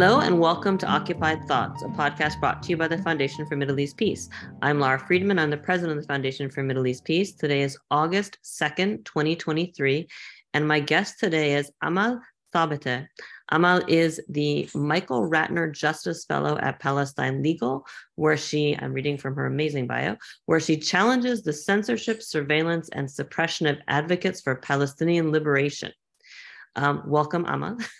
Hello and welcome to Occupied Thoughts, a podcast brought to you by the Foundation for Middle East Peace. I'm Lara Friedman. I'm the president of the Foundation for Middle East Peace. Today is August 2nd, 2023, and my guest today is Amal Thabateh. Amal is the Michael Ratner Justice Fellow at Palestine Legal, where she, I'm reading from her amazing bio, where she challenges the censorship, surveillance, and suppression of advocates for Palestinian liberation. Um, welcome, Amal.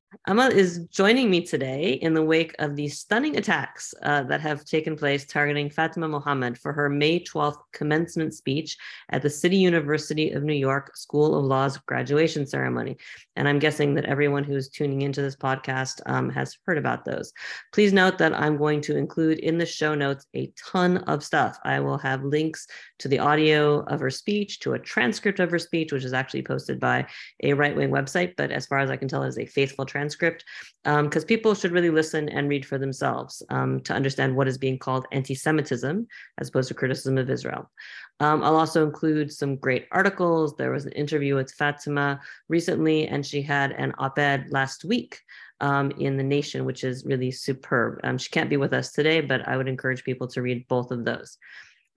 Amal is joining me today in the wake of the stunning attacks uh, that have taken place targeting Fatima Mohammed for her May 12th commencement speech at the City University of New York School of Law's graduation ceremony. And I'm guessing that everyone who is tuning into this podcast um, has heard about those. Please note that I'm going to include in the show notes a ton of stuff. I will have links to the audio of her speech, to a transcript of her speech, which is actually posted by a right wing website, but as far as I can tell, is a faithful transcript transcript because um, people should really listen and read for themselves um, to understand what is being called anti Semitism as opposed to criticism of Israel. Um, I'll also include some great articles. There was an interview with Fatima recently, and she had an op ed last week um, in The Nation, which is really superb. Um, she can't be with us today, but I would encourage people to read both of those.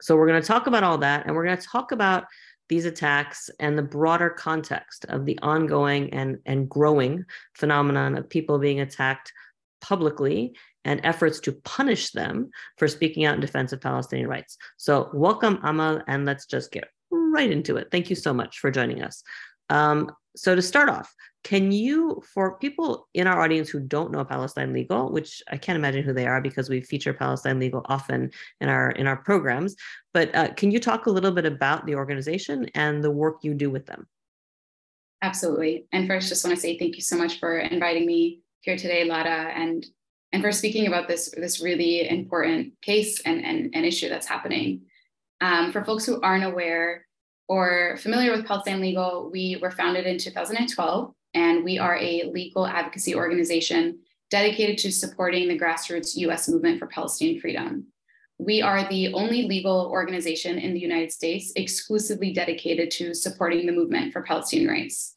So, we're going to talk about all that, and we're going to talk about these attacks and the broader context of the ongoing and, and growing phenomenon of people being attacked publicly and efforts to punish them for speaking out in defense of Palestinian rights. So, welcome, Amal, and let's just get right into it. Thank you so much for joining us. Um, so, to start off, can you, for people in our audience who don't know Palestine Legal, which I can't imagine who they are because we feature Palestine Legal often in our in our programs, but uh, can you talk a little bit about the organization and the work you do with them? Absolutely. And first, just want to say thank you so much for inviting me here today, Lara, and and for speaking about this this really important case and and, and issue that's happening. Um, for folks who aren't aware or familiar with Palestine Legal, we were founded in 2012 and we are a legal advocacy organization dedicated to supporting the grassroots US movement for Palestinian freedom. We are the only legal organization in the United States exclusively dedicated to supporting the movement for Palestinian rights.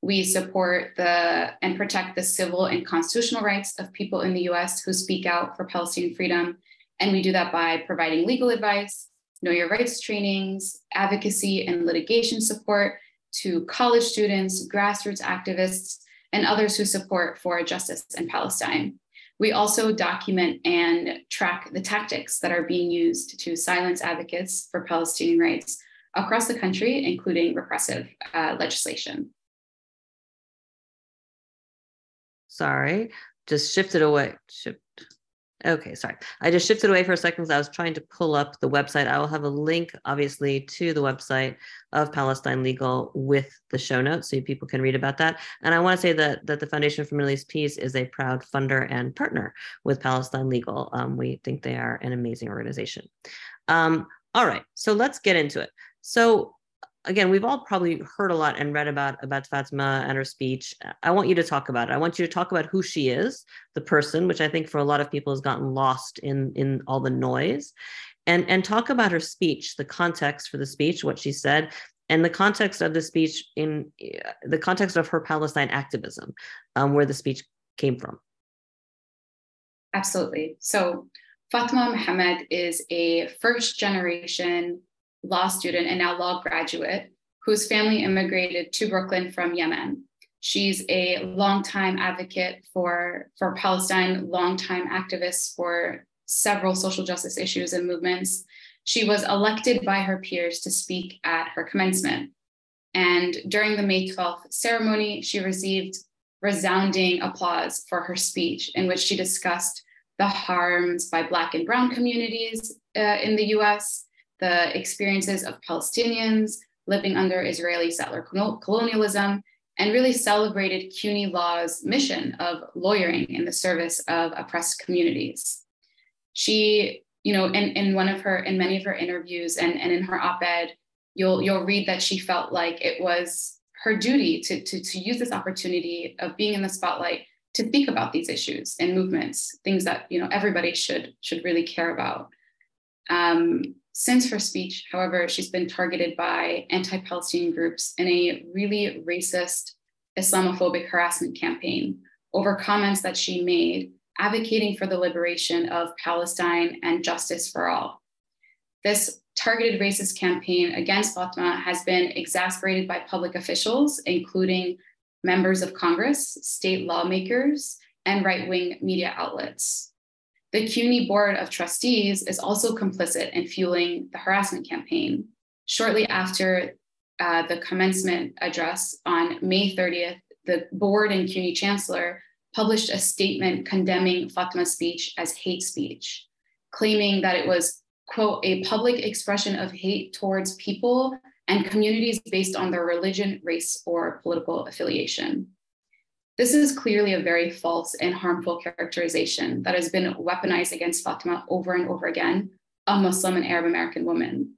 We support the and protect the civil and constitutional rights of people in the US who speak out for Palestinian freedom. And we do that by providing legal advice, know your rights trainings, advocacy and litigation support, to college students, grassroots activists, and others who support for justice in Palestine. We also document and track the tactics that are being used to silence advocates for Palestinian rights across the country, including repressive uh, legislation. Sorry, just shifted away. Okay, sorry. I just shifted away for a second because I was trying to pull up the website. I will have a link, obviously, to the website of Palestine Legal with the show notes so people can read about that. And I want to say that, that the Foundation for Middle East Peace is a proud funder and partner with Palestine Legal. Um, we think they are an amazing organization. Um, all right, so let's get into it. So again, we've all probably heard a lot and read about about Fatima and her speech. I want you to talk about it. I want you to talk about who she is, the person, which I think for a lot of people has gotten lost in in all the noise, and and talk about her speech, the context for the speech, what she said, and the context of the speech in the context of her Palestine activism, um, where the speech came from. Absolutely. So. Fatima Mohammed is a first generation law student and now law graduate whose family immigrated to Brooklyn from Yemen. She's a longtime advocate for, for Palestine, longtime activist for several social justice issues and movements. She was elected by her peers to speak at her commencement. And during the May 12th ceremony, she received resounding applause for her speech, in which she discussed the harms by Black and Brown communities uh, in the US, the experiences of Palestinians living under Israeli settler colonialism, and really celebrated CUNY Law's mission of lawyering in the service of oppressed communities. She, you know, in, in one of her, in many of her interviews and, and in her op-ed, you'll you'll read that she felt like it was her duty to, to, to use this opportunity of being in the spotlight to think about these issues and movements, things that you know everybody should should really care about. Um, since her speech, however, she's been targeted by anti Palestinian groups in a really racist Islamophobic harassment campaign over comments that she made advocating for the liberation of Palestine and justice for all. This targeted racist campaign against Fatma has been exasperated by public officials, including members of Congress, state lawmakers, and right wing media outlets. The CUNY Board of Trustees is also complicit in fueling the harassment campaign. Shortly after uh, the commencement address on May 30th, the board and CUNY chancellor published a statement condemning Fatma's speech as hate speech, claiming that it was, quote, a public expression of hate towards people and communities based on their religion, race, or political affiliation. This is clearly a very false and harmful characterization that has been weaponized against Fatima over and over again, a Muslim and Arab American woman.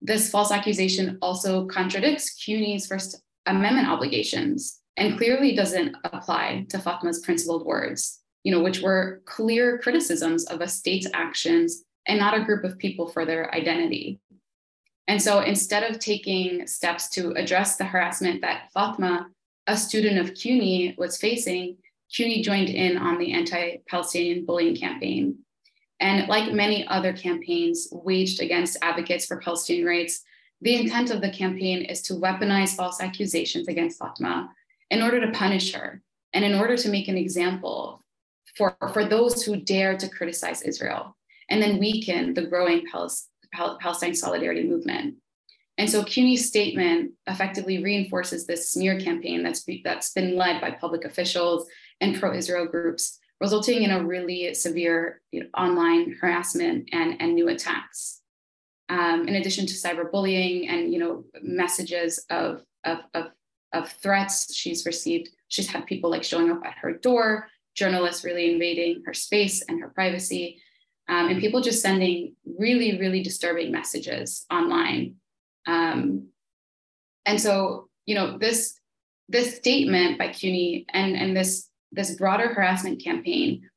This false accusation also contradicts CUNY's First Amendment obligations and clearly doesn't apply to Fatma's principled words, you know, which were clear criticisms of a state's actions and not a group of people for their identity. And so instead of taking steps to address the harassment that Fatma, a student of CUNY, was facing, CUNY joined in on the anti Palestinian bullying campaign. And like many other campaigns waged against advocates for Palestinian rights, the intent of the campaign is to weaponize false accusations against Fatma in order to punish her and in order to make an example for, for those who dare to criticize Israel and then weaken the growing Palestine solidarity movement. And so CUNY's statement effectively reinforces this smear campaign that's, be, that's been led by public officials and pro-Israel groups, resulting in a really severe you know, online harassment and, and new attacks. Um, in addition to cyberbullying and you know messages of, of, of, of threats she's received, she's had people like showing up at her door, journalists really invading her space and her privacy, um, and people just sending really, really disturbing messages online. Um, and so, you know, this this statement by CUNY and, and this, this broader harassment campaign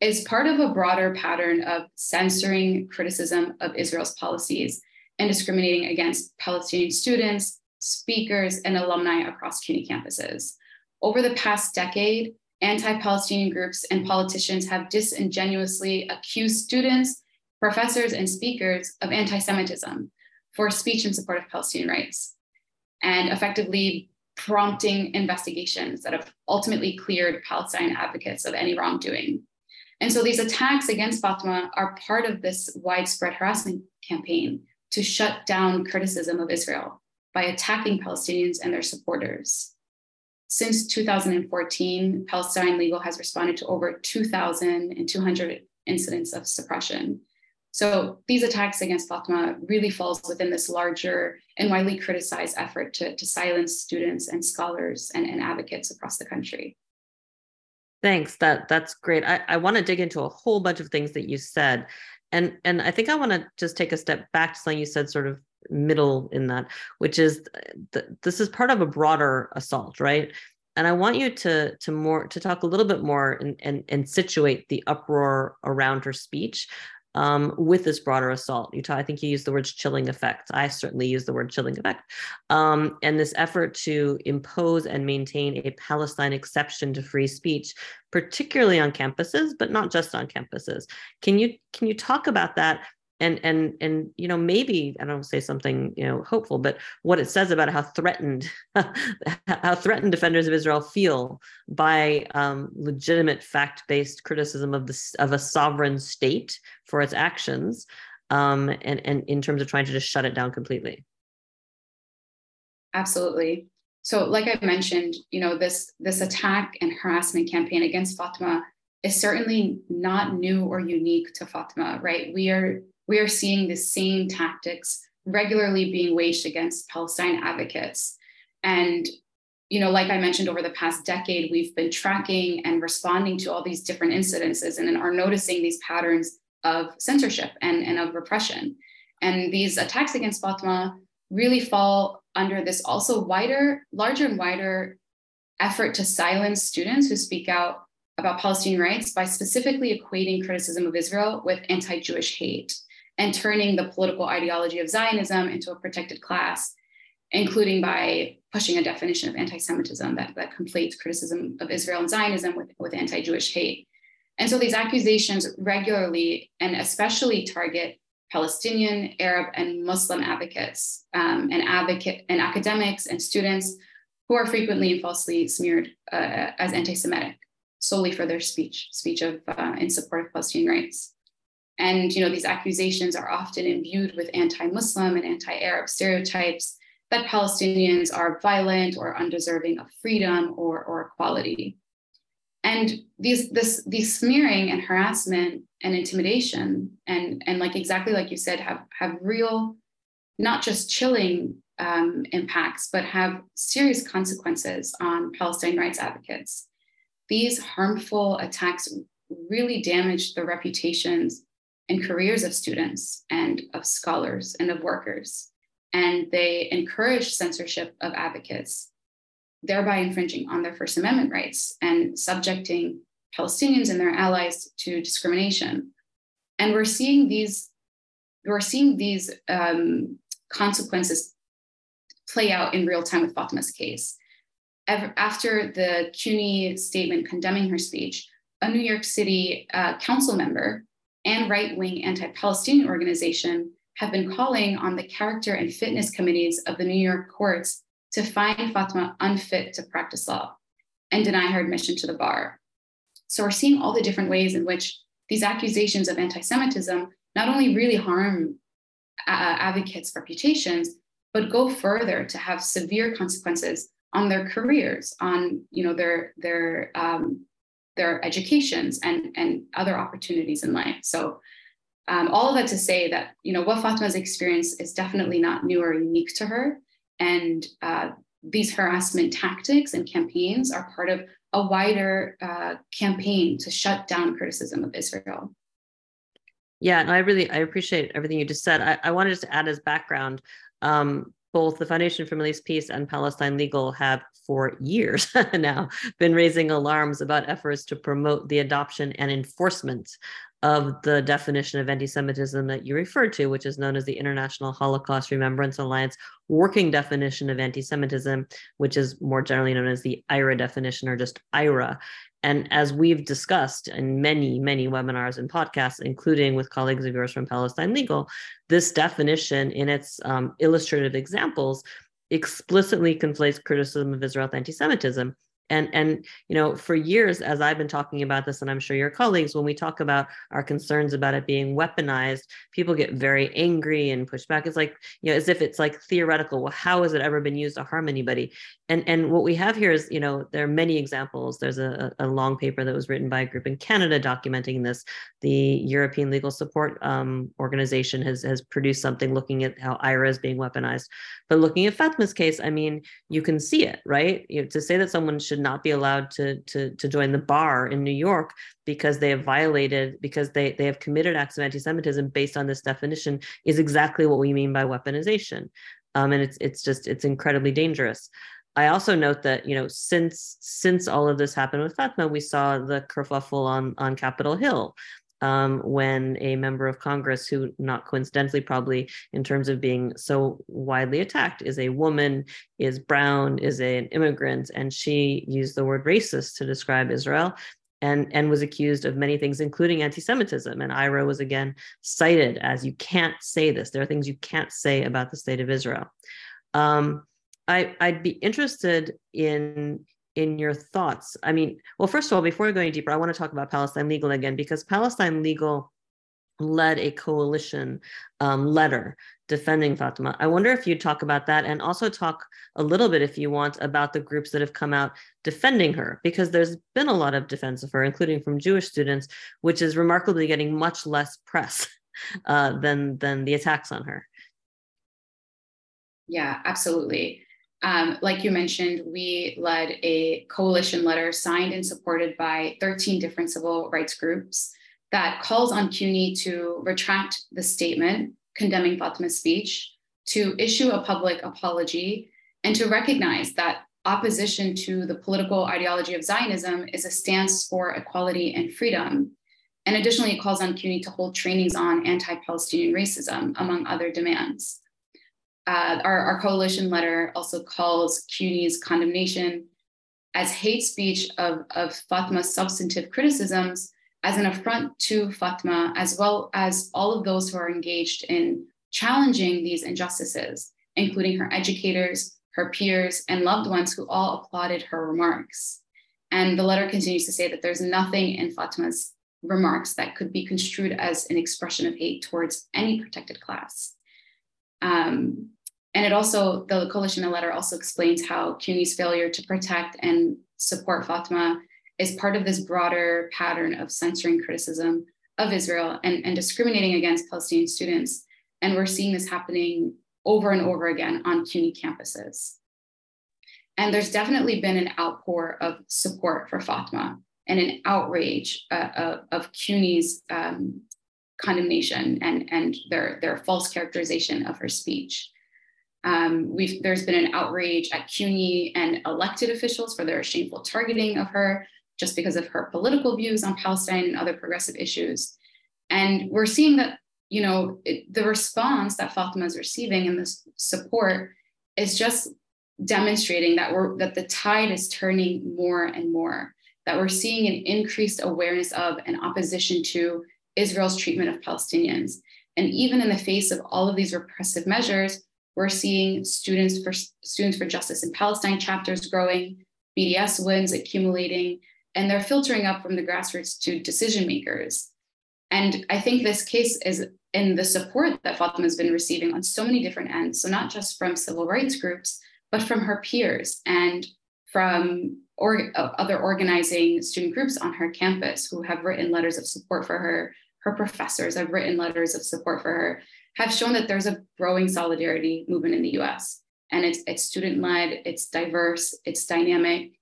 is part of a broader pattern of censoring criticism of Israel's policies and discriminating against Palestinian students, speakers, and alumni across CUNY campuses. Over the past decade, anti Palestinian groups and politicians have disingenuously accused students, professors, and speakers of anti Semitism for speech in support of Palestinian rights, and effectively prompting investigations that have ultimately cleared Palestine advocates of any wrongdoing. And so these attacks against Fatma are part of this widespread harassment campaign to shut down criticism of Israel by attacking Palestinians and their supporters. Since 2014, Palestine Legal has responded to over 2,200 incidents of suppression. So these attacks against Fatma really falls within this larger and widely criticized effort to, to silence students and scholars and, and advocates across the country. Thanks. That that's great. I, I want to dig into a whole bunch of things that you said. And and I think I want to just take a step back to something you said sort of middle in that, which is th- this is part of a broader assault, right? And I want you to to more to talk a little bit more and and, and situate the uproar around her speech um, with this broader assault. Talk, I think you used the words chilling effect. I certainly use the word chilling effect. Um, and this effort to impose and maintain a Palestine exception to free speech, particularly on campuses, but not just on campuses. Can you can you talk about that and and and you know maybe i don't say something you know hopeful but what it says about how threatened how threatened defenders of israel feel by um, legitimate fact-based criticism of this of a sovereign state for its actions um, and and in terms of trying to just shut it down completely absolutely so like i mentioned you know this this attack and harassment campaign against fatima is certainly not new or unique to Fatima, right? We are we are seeing the same tactics regularly being waged against Palestine advocates. And, you know, like I mentioned, over the past decade, we've been tracking and responding to all these different incidences and are noticing these patterns of censorship and, and of repression. And these attacks against Fatma really fall under this also wider, larger and wider effort to silence students who speak out about Palestinian rights by specifically equating criticism of Israel with anti Jewish hate and turning the political ideology of Zionism into a protected class, including by pushing a definition of anti-Semitism that, that conflates criticism of Israel and Zionism with, with anti-Jewish hate. And so these accusations regularly and especially target Palestinian, Arab, and Muslim advocates um, and advocate and academics and students who are frequently and falsely smeared uh, as anti-Semitic solely for their speech, speech of uh, in support of Palestinian rights. And you know these accusations are often imbued with anti-Muslim and anti-Arab stereotypes that Palestinians are violent or undeserving of freedom or, or equality. And these this these smearing and harassment and intimidation and and like exactly like you said have have real not just chilling um, impacts but have serious consequences on Palestine rights advocates. These harmful attacks really damage the reputations and careers of students and of scholars and of workers. And they encourage censorship of advocates, thereby infringing on their First Amendment rights and subjecting Palestinians and their allies to discrimination. And we're seeing these, we're seeing these um, consequences play out in real time with Fatima's case. After the CUNY statement condemning her speech, a New York City uh, council member and right wing anti Palestinian organization have been calling on the character and fitness committees of the New York courts to find Fatma unfit to practice law and deny her admission to the bar. So we're seeing all the different ways in which these accusations of anti Semitism not only really harm uh, advocates' reputations, but go further to have severe consequences on their careers, on you know their their um, their educations and and other opportunities in life. So um, all of that to say that you know what Fatima's experience is definitely not new or unique to her, and uh, these harassment tactics and campaigns are part of a wider uh, campaign to shut down criticism of Israel. Yeah, and I really I appreciate everything you just said. I, I wanted to add as background. Um, both the Foundation for Middle East Peace and Palestine Legal have for years now been raising alarms about efforts to promote the adoption and enforcement of the definition of anti Semitism that you referred to, which is known as the International Holocaust Remembrance Alliance working definition of anti Semitism, which is more generally known as the IHRA definition or just IHRA. And as we've discussed in many, many webinars and podcasts, including with colleagues of yours from Palestine Legal, this definition in its um, illustrative examples explicitly conflates criticism of Israel with anti Semitism and and you know for years as i've been talking about this and i'm sure your colleagues when we talk about our concerns about it being weaponized people get very angry and push back. It's like you know as if it's like theoretical. Well how has it ever been used to harm anybody? And and what we have here is you know there are many examples. There's a, a long paper that was written by a group in canada documenting this. The european legal support um, organization has has produced something looking at how IHRA is being weaponized. But looking at fatima's case i mean you can see it right? You know, to say that someone should not be allowed to to to join the bar in new york because they have violated because they they have committed acts of anti-semitism based on this definition is exactly what we mean by weaponization. Um, and it's it's just it's incredibly dangerous. I also note that you know since since all of this happened with Fatma, we saw the kerfuffle on on Capitol Hill um, when a member of Congress, who not coincidentally probably in terms of being so widely attacked, is a woman, is brown, is a, an immigrant, and she used the word racist to describe Israel. And, and was accused of many things, including anti Semitism. And IHRA was again cited as you can't say this. There are things you can't say about the state of Israel. Um, I, I'd be interested in in your thoughts. I mean, well, first of all, before going deeper, I want to talk about Palestine Legal again because Palestine Legal led a coalition um, letter defending Fatima. I wonder if you'd talk about that and also talk a little bit, if you want, about the groups that have come out defending her, because there's been a lot of defense of her, including from Jewish students, which is remarkably getting much less press uh, than than the attacks on her. Yeah, absolutely. Um, like you mentioned, we led a coalition letter signed and supported by 13 different civil rights groups that calls on CUNY to retract the statement condemning Fatima's speech, to issue a public apology, and to recognize that opposition to the political ideology of Zionism is a stance for equality and freedom. And additionally, it calls on CUNY to hold trainings on anti Palestinian racism, among other demands. Uh, our, our coalition letter also calls CUNY's condemnation as hate speech of, of Fatma's substantive criticisms as an affront to Fatma, as well as all of those who are engaged in challenging these injustices, including her educators, her peers, and loved ones who all applauded her remarks. And the letter continues to say that there's nothing in Fatma's remarks that could be construed as an expression of hate towards any protected class. Um, and it also, the coalition letter also explains how CUNY's failure to protect and support Fatma is part of this broader pattern of censoring criticism of Israel and, and discriminating against Palestinian students. And we're seeing this happening over and over again on CUNY campuses. And there's definitely been an outpour of support for Fatma and an outrage uh, of, of CUNY's um, condemnation and, and their, their false characterization of her speech. Um, we've, there's been an outrage at CUNY and elected officials for their shameful targeting of her just because of her political views on Palestine and other progressive issues. And we're seeing that, you know, it, the response that Fatima is receiving and this support is just demonstrating that we're that the tide is turning more and more, that we're seeing an increased awareness of and opposition to Israel's treatment of Palestinians. And even in the face of all of these repressive measures, we're seeing students for students for justice in Palestine chapters growing, BDS wins accumulating, and they're filtering up from the grassroots to decision makers. And I think this case is in the support that Fatima has been receiving on so many different ends. So not just from civil rights groups, but from her peers and from or, uh, other organizing student groups on her campus who have written letters of support for her. Her professors have written letters of support for her, have shown that there's a growing solidarity movement in the US. And it's, it's student led, it's diverse, it's dynamic.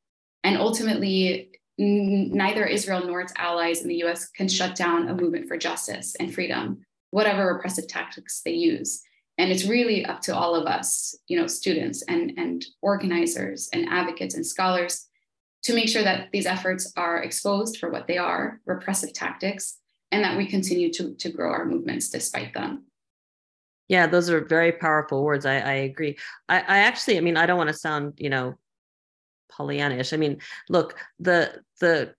And ultimately, neither Israel nor its allies in the US can shut down a movement for justice and freedom, whatever repressive tactics they use. And it's really up to all of us, you know, students and, and organizers and advocates and scholars to make sure that these efforts are exposed for what they are, repressive tactics, and that we continue to, to grow our movements despite them. Yeah, those are very powerful words. I, I agree. I, I actually, I mean, I don't want to sound, you know, Pollyannish. I mean, look, the the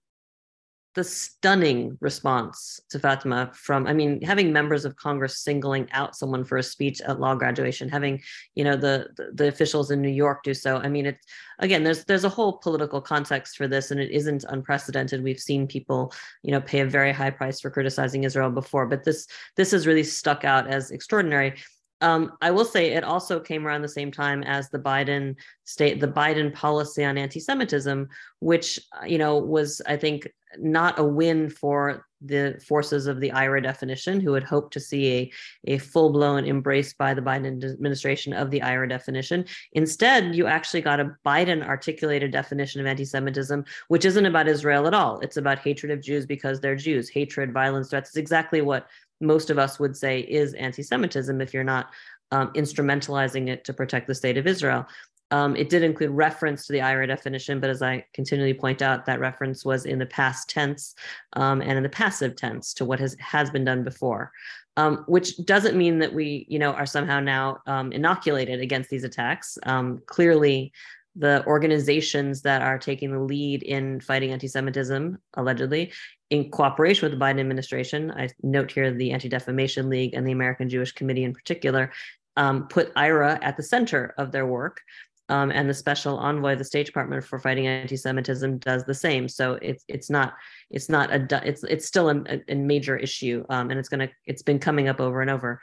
the stunning response to Fatima from, I mean, having members of Congress singling out someone for a speech at law graduation, having, you know, the, the, the officials in New York do so. I mean, it's again, there's there's a whole political context for this, and it isn't unprecedented. We've seen people, you know, pay a very high price for criticizing Israel before, but this this has really stuck out as extraordinary. Um, I will say it also came around the same time as the Biden state, the Biden policy on anti-Semitism, which uh, you know was, I think, not a win for the forces of the IHRA definition, who had hoped to see a, a full-blown embrace by the Biden administration of the IHRA definition. Instead, you actually got a Biden articulated definition of anti-Semitism, which isn't about Israel at all. It's about hatred of Jews because they're Jews, hatred, violence, threats. It's exactly what most of us would say is anti-Semitism if you're not um, instrumentalizing it to protect the state of Israel. Um, it did include reference to the IHRA definition, but as I continually point out, that reference was in the past tense um, and in the passive tense to what has has been done before, um, which doesn't mean that we, you know, are somehow now um, inoculated against these attacks. Um, clearly, the organizations that are taking the lead in fighting anti-Semitism, allegedly, in cooperation with the Biden administration, I note here the Anti Defamation League and the American Jewish Committee in particular, um, put IHRA at the center of their work. Um, and the special envoy of the State Department for fighting anti-Semitism does the same. So it's it's not it's not a it's it's still a, a major issue, um, and it's gonna it's been coming up over and over.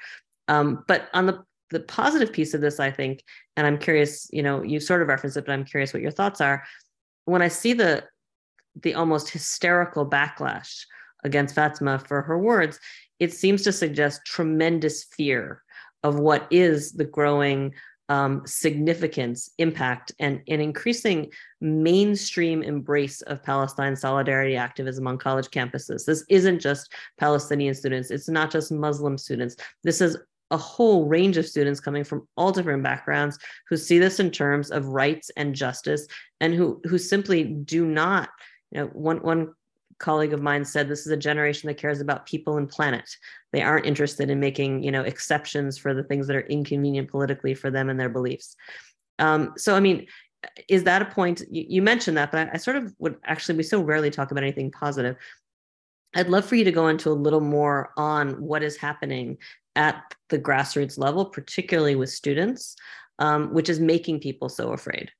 Um, but on the the positive piece of this, I think, and I'm curious, you know, you sort of referenced it, but I'm curious what your thoughts are. When I see the the almost hysterical backlash against Fatima for her words, it seems to suggest tremendous fear of what is the growing um, significance, impact, and an increasing mainstream embrace of Palestine solidarity activism on college campuses. This isn't just Palestinian students, it's not just Muslim students. This is a whole range of students coming from all different backgrounds who see this in terms of rights and justice and who who simply do not you know, one one colleague of mine said this is a generation that cares about people and planet. They aren't interested in making, you know, exceptions for the things that are inconvenient politically for them and their beliefs. Um, so, I mean, is that a point? You, you mentioned that, but I, I sort of would actually, we so rarely talk about anything positive. I'd love for you to go into a little more on what is happening at the grassroots level, particularly with students, um, which is making people so afraid.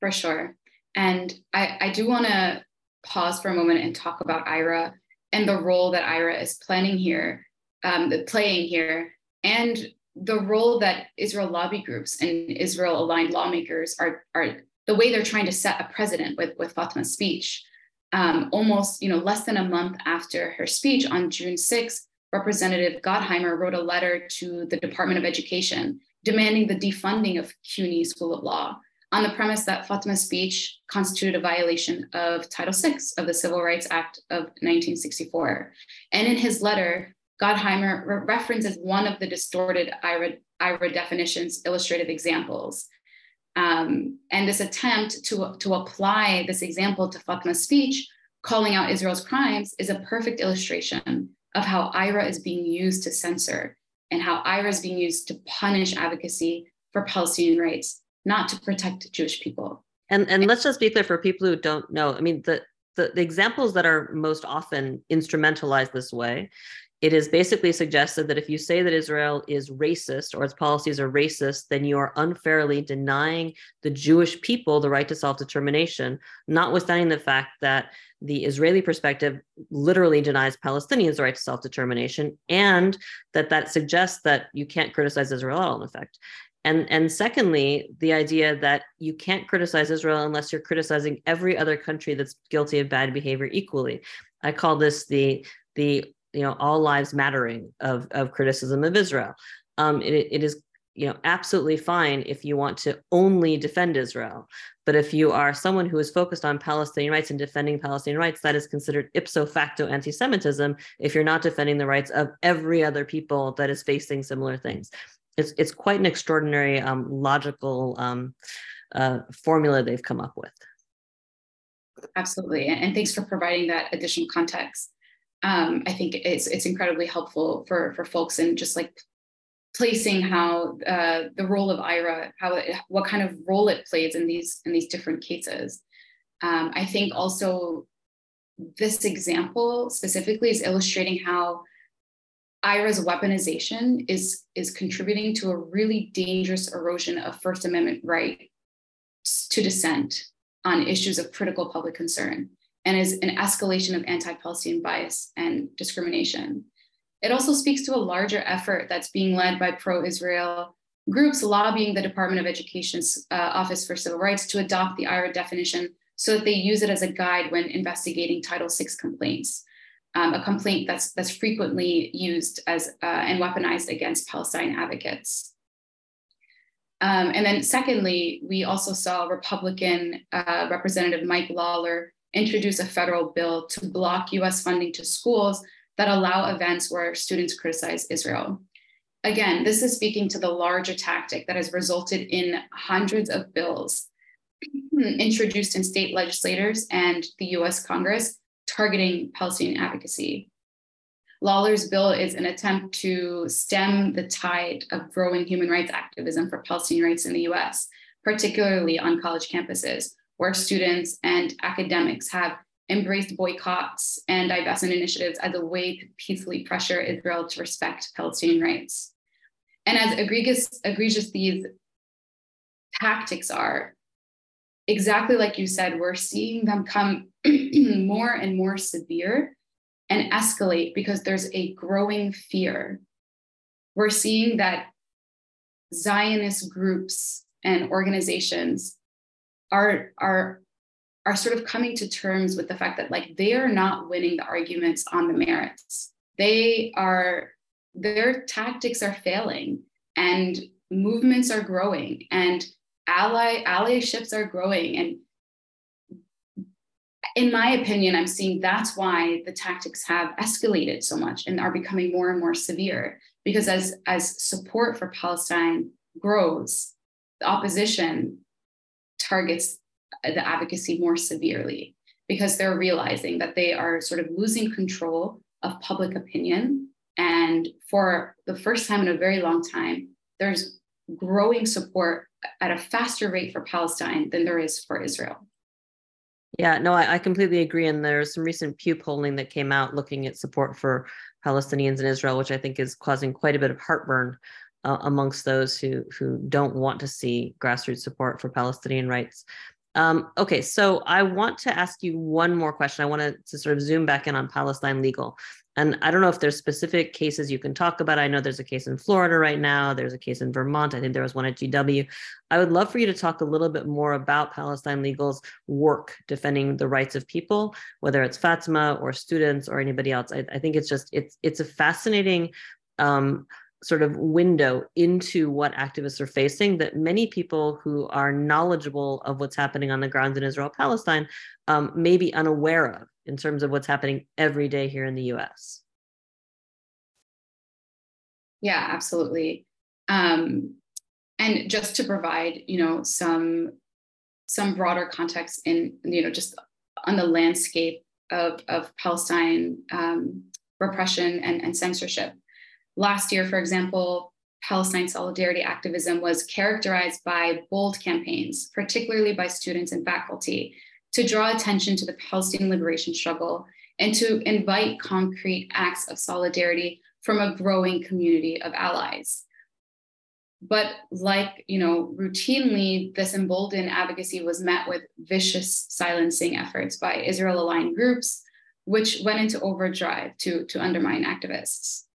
For sure. And I, I do want to pause for a moment and talk about IHRA and the role that IHRA is planning here, um, playing here, and the role that Israel lobby groups and Israel aligned lawmakers are, are the way they're trying to set a precedent with, with Fatma's speech. Um, almost, you know, less than a month after her speech on June 6th, Representative Gottheimer wrote a letter to the Department of Education demanding the defunding of CUNY School of Law on the premise that Fatma's speech constituted a violation of Title VI of the Civil Rights Act of 1964. And in his letter, Gottheimer re- references one of the distorted IRA, IHRA definitions, illustrative examples. Um, and this attempt to, to apply this example to Fatma's speech, calling out Israel's crimes, is a perfect illustration of how IHRA is being used to censor and how IHRA is being used to punish advocacy for Palestinian rights not to protect Jewish people. And and let's just be clear for people who don't know. I mean, the the, the examples that are most often instrumentalized this way it is basically suggested that if you say that Israel is racist or its policies are racist, then you are unfairly denying the Jewish people the right to self determination, notwithstanding the fact that the Israeli perspective literally denies Palestinians the right to self determination, and that that suggests that you can't criticize Israel at all, in effect. And, and secondly, the idea that you can't criticize Israel unless you're criticizing every other country that's guilty of bad behavior equally. I call this the the you know all lives mattering of of criticism of Israel. Um, it, it is you know absolutely fine if you want to only defend Israel, but if you are someone who is focused on Palestinian rights and defending Palestinian rights, that is considered ipso facto anti-Semitism. If you're not defending the rights of every other people that is facing similar things, it's it's quite an extraordinary um, logical um, uh, formula they've come up with. Absolutely, and thanks for providing that additional context. Um, I think it's it's incredibly helpful for for folks and just like placing how uh, the role of IHRA, how it, what kind of role it plays in these in these different cases. Um, I think also this example specifically is illustrating how IHRA's weaponization is, is contributing to a really dangerous erosion of First Amendment right to dissent on issues of critical public concern and is an escalation of anti Palestinian bias and discrimination. It also speaks to a larger effort that's being led by pro Israel groups lobbying the Department of Education's uh, Office for Civil Rights to adopt the IHRA definition so that they use it as a guide when investigating Title VI complaints um, a complaint that's that's frequently used as uh, and weaponized against Palestine advocates. Um, and then, secondly, we also saw Republican uh, Representative Mike Lawler introduce a federal bill to block US funding to schools that allow events where students criticize Israel. Again, this is speaking to the larger tactic that has resulted in hundreds of bills introduced in state legislators and the US Congress targeting Palestinian advocacy. Lawler's bill is an attempt to stem the tide of growing human rights activism for Palestinian rights in the US, particularly on college campuses, where students and academics have embraced boycotts and divestment initiatives as a way to peacefully pressure Israel to respect Palestinian rights. And as egregious, egregious these tactics are, exactly like you said, we're seeing them come more and more severe and escalate because there's a growing fear. We're seeing that Zionist groups and organizations are, are, are sort of coming to terms with the fact that like they are not winning the arguments on the merits. They are their tactics are failing and movements are growing and ally allyships are growing and in my opinion i'm seeing that's why the tactics have escalated so much and are becoming more and more severe because as as support for palestine grows the opposition targets the advocacy more severely because they're realizing that they are sort of losing control of public opinion. And for the first time in a very long time, there's growing support at a faster rate for Palestine than there is for Israel. Yeah, no, I, I, completely agree. And there's some recent Pew polling that came out looking at support for Palestinians in Israel, which I think is causing quite a bit of heartburn uh, amongst those who who don't want to see grassroots support for Palestinian rights. Um, okay, so I want to ask you one more question. I want to, sort of zoom back in on Palestine legal. And I don't know if there's specific cases you can talk about. I know there's a case in Florida right now. There's a case in Vermont. I think there was one at GW. I would love for you to talk a little bit more about Palestine Legal's work defending the rights of people, whether it's Fatima or students or anybody else. I, I think it's just it's it's a fascinating um, sort of window into what activists are facing that many people who are knowledgeable of what's happening on the ground in Israel Palestine um, may be unaware of in terms of what's happening every day here in the US. Yeah, absolutely. Um, and just to provide, you know, some some broader context in, you know, just on the landscape of, of Palestine um, repression and, and censorship. Last year, for example, Palestine solidarity activism was characterized by bold campaigns, particularly by students and faculty, to draw attention to the Palestinian liberation struggle and to invite concrete acts of solidarity from a growing community of allies. But like, you know, routinely, this emboldened advocacy was met with vicious silencing efforts by Israel aligned groups, which went into overdrive to, to undermine activists.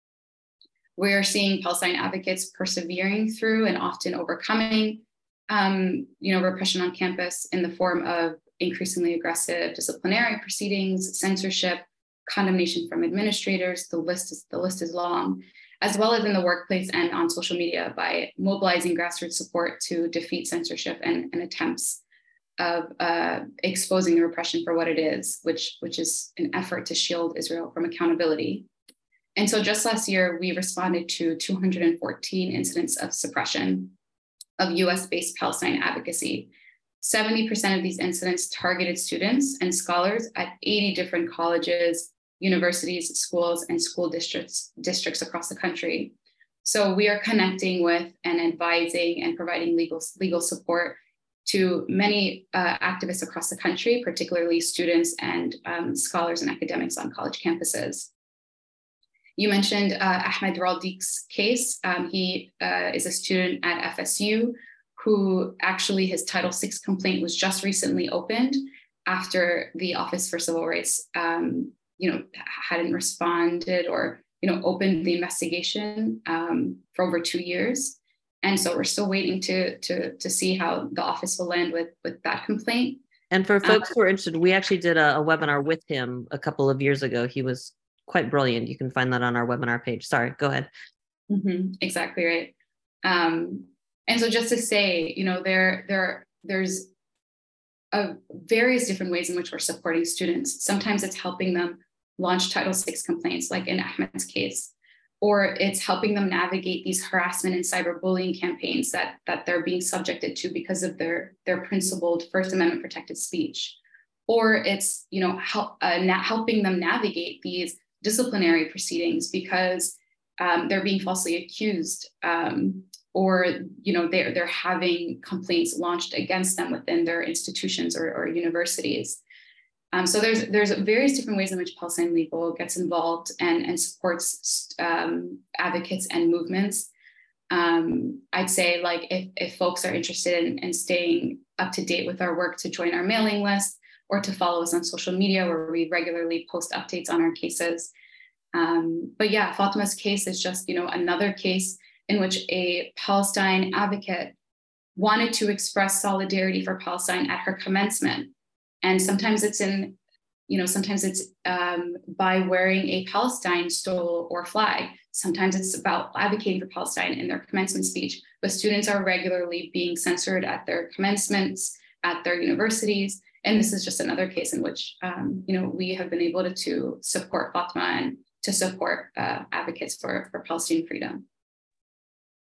We're seeing Palestine advocates persevering through and often overcoming, um, you know, repression on campus in the form of increasingly aggressive disciplinary proceedings, censorship, condemnation from administrators. The list is the list is long, as well as in the workplace and on social media by mobilizing grassroots support to defeat censorship and, and attempts of uh, exposing the repression for what it is, which which is an effort to shield Israel from accountability. And so just last year, we responded to 214 incidents of suppression of US based Palestine advocacy. 70% of these incidents targeted students and scholars at 80 different colleges, universities, schools, and school districts, districts across the country. So we are connecting with and advising and providing legal, legal support to many uh, activists across the country, particularly students and um, scholars and academics on college campuses. You mentioned uh, Ahmed Daraldik's case. Um, he uh, is a student at FSU who actually his Title VI complaint was just recently opened after the Office for Civil Rights, um, you know, hadn't responded or you know opened the investigation um, for over two years. And so we're still waiting to to to see how the office will land with with that complaint. And for folks um, who are interested, we actually did a, a webinar with him a couple of years ago. He was quite brilliant. You can find that on our webinar page. Sorry, go ahead. Mm-hmm, exactly right. Um, and so just to say, you know, there there there's a various different ways in which we're supporting students. Sometimes it's helping them launch Title VI complaints, like in Ahmed's case, or it's helping them navigate these harassment and cyberbullying campaigns that that they're being subjected to because of their their principled First Amendment protected speech, or it's you know help, uh, helping them navigate these disciplinary proceedings because um, they're being falsely accused um, or you know they're, they're having complaints launched against them within their institutions or, or universities um, so there's there's various different ways in which Palestine Legal gets involved and, and supports um, advocates and movements. Um, I'd say like if, if folks are interested in, in staying up to date with our work to join our mailing list, or to follow us on social media where we regularly post updates on our cases. Um, but yeah, Fatima's case is just, you know, another case in which a Palestine advocate wanted to express solidarity for Palestine at her commencement. And sometimes it's in, you know, sometimes it's um, by wearing a Palestine stole or flag. Sometimes it's about advocating for Palestine in their commencement speech. But students are regularly being censored at their commencements, at their universities, and this is just another case in which um, you know we have been able to, to support Fatma and to support uh, advocates for, for Palestinian freedom.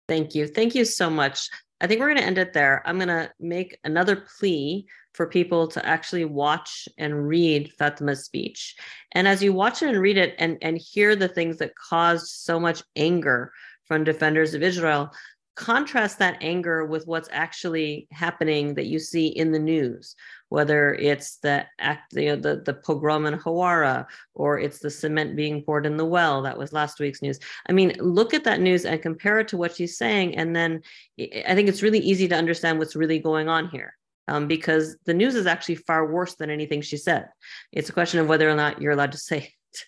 Thank you. Thank you so much. I think we're going to end it there. I'm going to make another plea for people to actually watch and read Fatima's speech. And as you watch it and read it and, and hear the things that caused so much anger from defenders of Israel, contrast that anger with what's actually happening that you see in the news, whether it's the act, you know, the, the pogrom in Hawara or it's the cement being poured in the well. That was last week's news. I mean, look at that news and compare it to what she's saying. And then I think it's really easy to understand what's really going on here. Um, because the news is actually far worse than anything she said. It's a question of whether or not you're allowed to say it.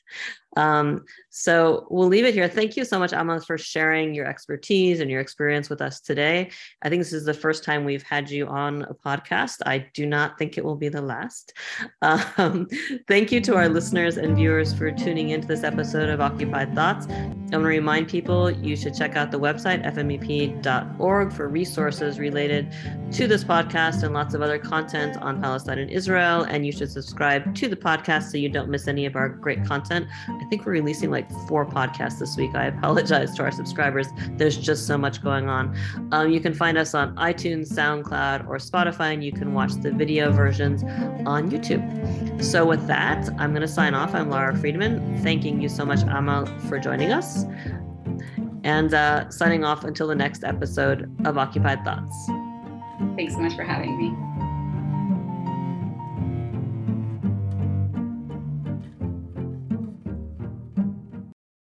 Um, so we'll leave it here. Thank you so much, Amal, for sharing your expertise and your experience with us today. I think this is the first time we've had you on a podcast. I do not think it will be the last. Um, thank you to our listeners and viewers for tuning into this episode of Occupied Thoughts. I want to remind people you should check out the website, fmep.org, for resources related to this podcast and lots of other content on Palestine and Israel. And you should subscribe to the podcast so you don't miss any of our great content. I think we're releasing like four podcasts this week. I apologize to our subscribers. There's just so much going on. Um, you can find us on iTunes, SoundCloud, or Spotify, and you can watch the video versions on YouTube. So, with that, I'm going to sign off. I'm Lara Friedman. Thanking you so much, Amal, for joining us. And uh, signing off until the next episode of Occupied Thoughts. Thanks so much for having me.